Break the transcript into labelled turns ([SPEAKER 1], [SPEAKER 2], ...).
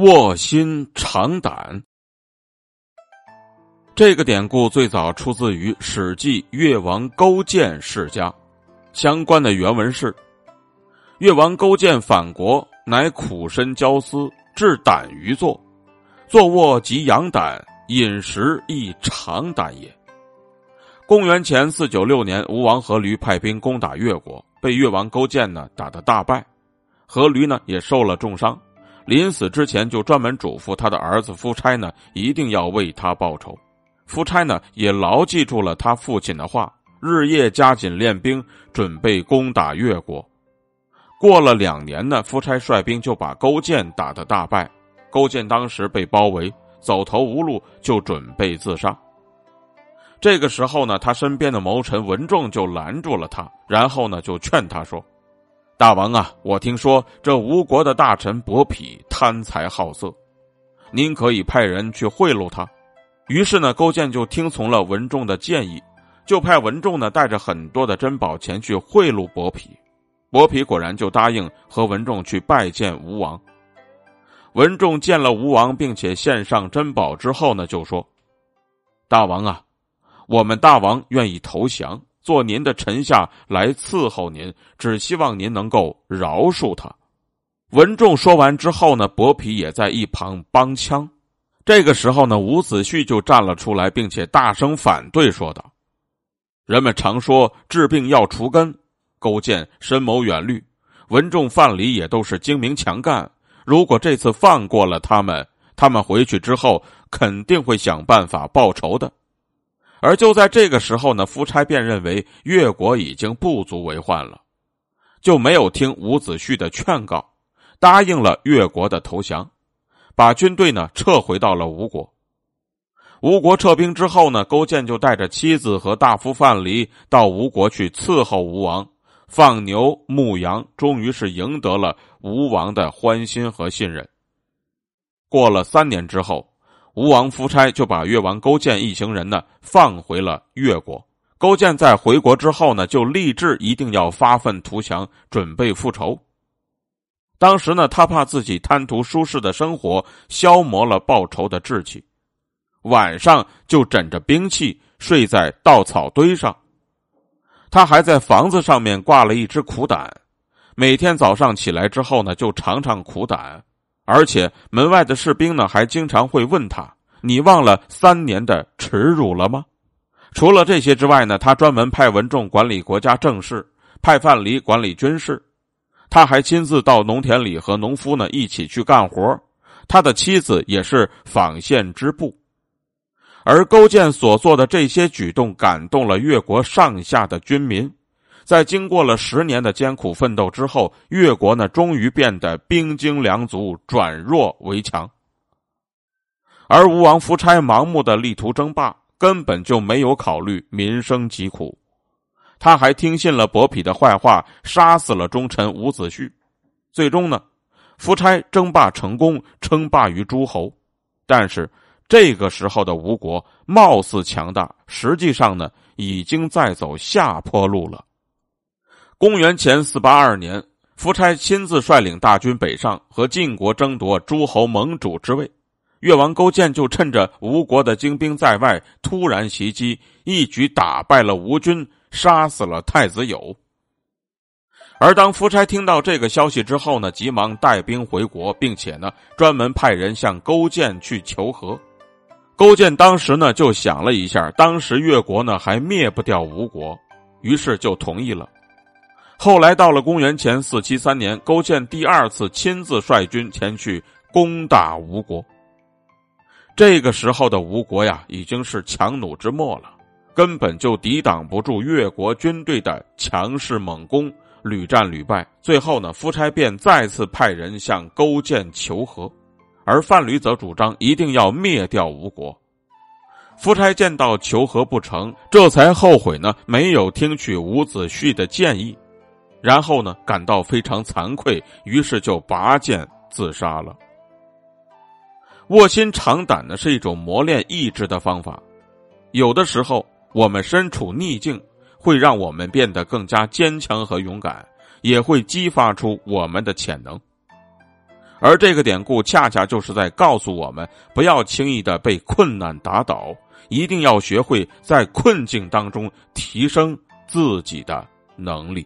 [SPEAKER 1] 卧薪尝胆。这个典故最早出自于《史记·越王勾践世家》，相关的原文是：“越王勾践反国，乃苦身焦思，置胆于坐，坐卧即养胆，饮食亦尝胆也。”公元前四九六年，吴王阖闾派兵攻打越国，被越王勾践呢打得大败，阖闾呢也受了重伤。临死之前，就专门嘱咐他的儿子夫差呢，一定要为他报仇。夫差呢，也牢记住了他父亲的话，日夜加紧练兵，准备攻打越国。过了两年呢，夫差率兵就把勾践打得大败。勾践当时被包围，走投无路，就准备自杀。这个时候呢，他身边的谋臣文仲就拦住了他，然后呢，就劝他说。大王啊，我听说这吴国的大臣伯嚭贪财好色，您可以派人去贿赂他。于是呢，勾践就听从了文仲的建议，就派文仲呢带着很多的珍宝前去贿赂伯嚭。伯嚭果然就答应和文仲去拜见吴王。文仲见了吴王，并且献上珍宝之后呢，就说：“大王啊，我们大王愿意投降。”做您的臣下来伺候您，只希望您能够饶恕他。文仲说完之后呢，伯嚭也在一旁帮腔。这个时候呢，伍子胥就站了出来，并且大声反对，说道：“人们常说治病要除根，勾践深谋远虑，文仲、范蠡也都是精明强干。如果这次放过了他们，他们回去之后肯定会想办法报仇的。”而就在这个时候呢，夫差便认为越国已经不足为患了，就没有听伍子胥的劝告，答应了越国的投降，把军队呢撤回到了吴国。吴国撤兵之后呢，勾践就带着妻子和大夫范蠡到吴国去伺候吴王，放牛牧羊，终于是赢得了吴王的欢心和信任。过了三年之后。吴王夫差就把越王勾践一行人呢放回了越国。勾践在回国之后呢，就立志一定要发愤图强，准备复仇。当时呢，他怕自己贪图舒适的生活消磨了报仇的志气，晚上就枕着兵器睡在稻草堆上。他还在房子上面挂了一只苦胆，每天早上起来之后呢，就尝尝苦胆。而且门外的士兵呢，还经常会问他：“你忘了三年的耻辱了吗？”除了这些之外呢，他专门派文仲管理国家政事，派范蠡管理军事。他还亲自到农田里和农夫呢一起去干活。他的妻子也是纺线织布。而勾践所做的这些举动，感动了越国上下的军民。在经过了十年的艰苦奋斗之后，越国呢终于变得兵精粮足，转弱为强。而吴王夫差盲目的力图争霸，根本就没有考虑民生疾苦，他还听信了伯嚭的坏话，杀死了忠臣伍子胥。最终呢，夫差争霸成功，称霸于诸侯。但是这个时候的吴国貌似强大，实际上呢已经在走下坡路了。公元前四八二年，夫差亲自率领大军北上，和晋国争夺诸侯盟主之位。越王勾践就趁着吴国的精兵在外，突然袭击，一举打败了吴军，杀死了太子友。而当夫差听到这个消息之后呢，急忙带兵回国，并且呢，专门派人向勾践去求和。勾践当时呢，就想了一下，当时越国呢还灭不掉吴国，于是就同意了。后来到了公元前四七三年，勾践第二次亲自率军前去攻打吴国。这个时候的吴国呀，已经是强弩之末了，根本就抵挡不住越国军队的强势猛攻，屡战屡败。最后呢，夫差便再次派人向勾践求和，而范蠡则主张一定要灭掉吴国。夫差见到求和不成，这才后悔呢，没有听取伍子胥的建议。然后呢，感到非常惭愧，于是就拔剑自杀了。卧薪尝胆呢，是一种磨练意志的方法。有的时候，我们身处逆境，会让我们变得更加坚强和勇敢，也会激发出我们的潜能。而这个典故恰恰就是在告诉我们，不要轻易的被困难打倒，一定要学会在困境当中提升自己的能力。